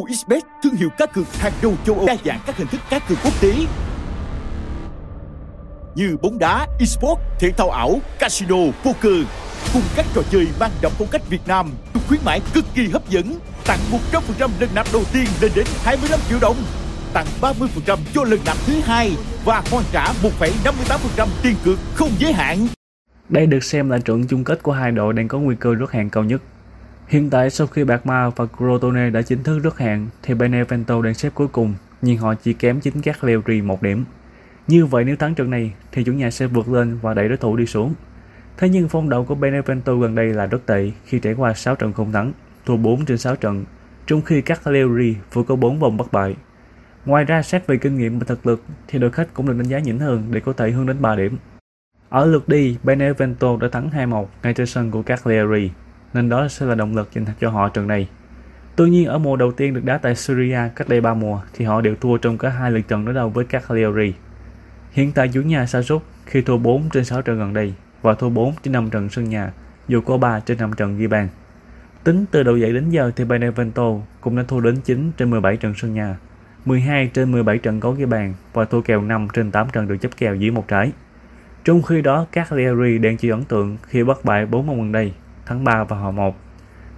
OXBet, thương hiệu cá cược hàng đầu châu Âu, đa dạng các hình thức cá cược quốc tế như bóng đá, esports, thể thao ảo, casino, poker cùng các trò chơi mang đậm phong cách Việt Nam, được khuyến mãi cực kỳ hấp dẫn, tặng 100% lần nạp đầu tiên lên đến 25 triệu đồng, tặng 30% cho lần nạp thứ hai và hoàn trả 1,58% tiền cược không giới hạn. Đây được xem là trận chung kết của hai đội đang có nguy cơ rớt hàng cao nhất. Hiện tại sau khi Bạc Ma và Crotone đã chính thức rớt hạng thì Benevento đang xếp cuối cùng nhưng họ chỉ kém chính các Cagliari một điểm. Như vậy nếu thắng trận này thì chủ nhà sẽ vượt lên và đẩy đối thủ đi xuống. Thế nhưng phong độ của Benevento gần đây là rất tệ khi trải qua 6 trận không thắng, thua 4 trên 6 trận, trong khi các Cagliari vừa có 4 vòng bất bại. Ngoài ra xét về kinh nghiệm và thực lực thì đội khách cũng được đánh giá nhỉnh hơn để có thể hướng đến 3 điểm. Ở lượt đi, Benevento đã thắng 2-1 ngay trên sân của các Cagliari, nên đó sẽ là động lực dành cho họ trận này. Tuy nhiên ở mùa đầu tiên được đá tại Syria cách đây 3 mùa thì họ đều thua trong cả hai lượt trận đối đầu với các Cagliari. Hiện tại chủ nhà sa sút khi thua 4 trên 6 trận gần đây và thua 4 trên 5 trận sân nhà, dù có 3 trên 5 trận ghi bàn. Tính từ đầu giải đến giờ thì Benevento cũng đã thua đến 9 trên 17 trận sân nhà, 12 trên 17 trận có ghi bàn và thua kèo 5 trên 8 trận được chấp kèo dưới một trái. Trong khi đó, các Cagliari đang chịu ấn tượng khi bất bại 4 môn gần đây, thắng 3 và hòa 1.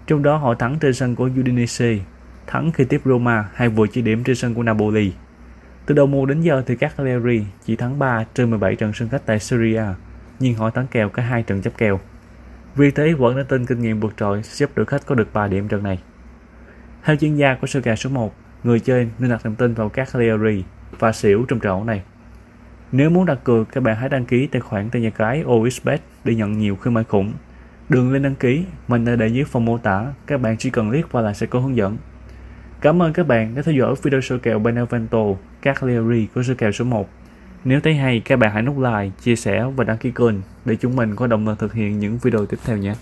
Trong đó họ thắng trên sân của Udinese, thắng khi tiếp Roma hay vừa chỉ điểm trên sân của Napoli. Từ đầu mùa đến giờ thì các Cagliari chỉ thắng 3 trên 17 trận sân khách tại Syria, nhưng họ thắng kèo cả hai trận chấp kèo. Vì thế vẫn đã tin kinh nghiệm vượt trội xếp đội khách có được 3 điểm trận này. Theo chuyên gia của sơ gà số 1, người chơi nên đặt niềm tin vào các Cagliari và xỉu trong trận này. Nếu muốn đặt cược, các bạn hãy đăng ký tài khoản tại nhà cái OXBet để nhận nhiều khuyến mãi khủng. Đường lên đăng ký, mình đã để dưới phần mô tả, các bạn chỉ cần click qua là sẽ có hướng dẫn. Cảm ơn các bạn đã theo dõi video sơ kèo Benevento Cagliari của sơ kèo số 1. Nếu thấy hay, các bạn hãy nút like, chia sẻ và đăng ký kênh để chúng mình có động lực thực hiện những video tiếp theo nhé.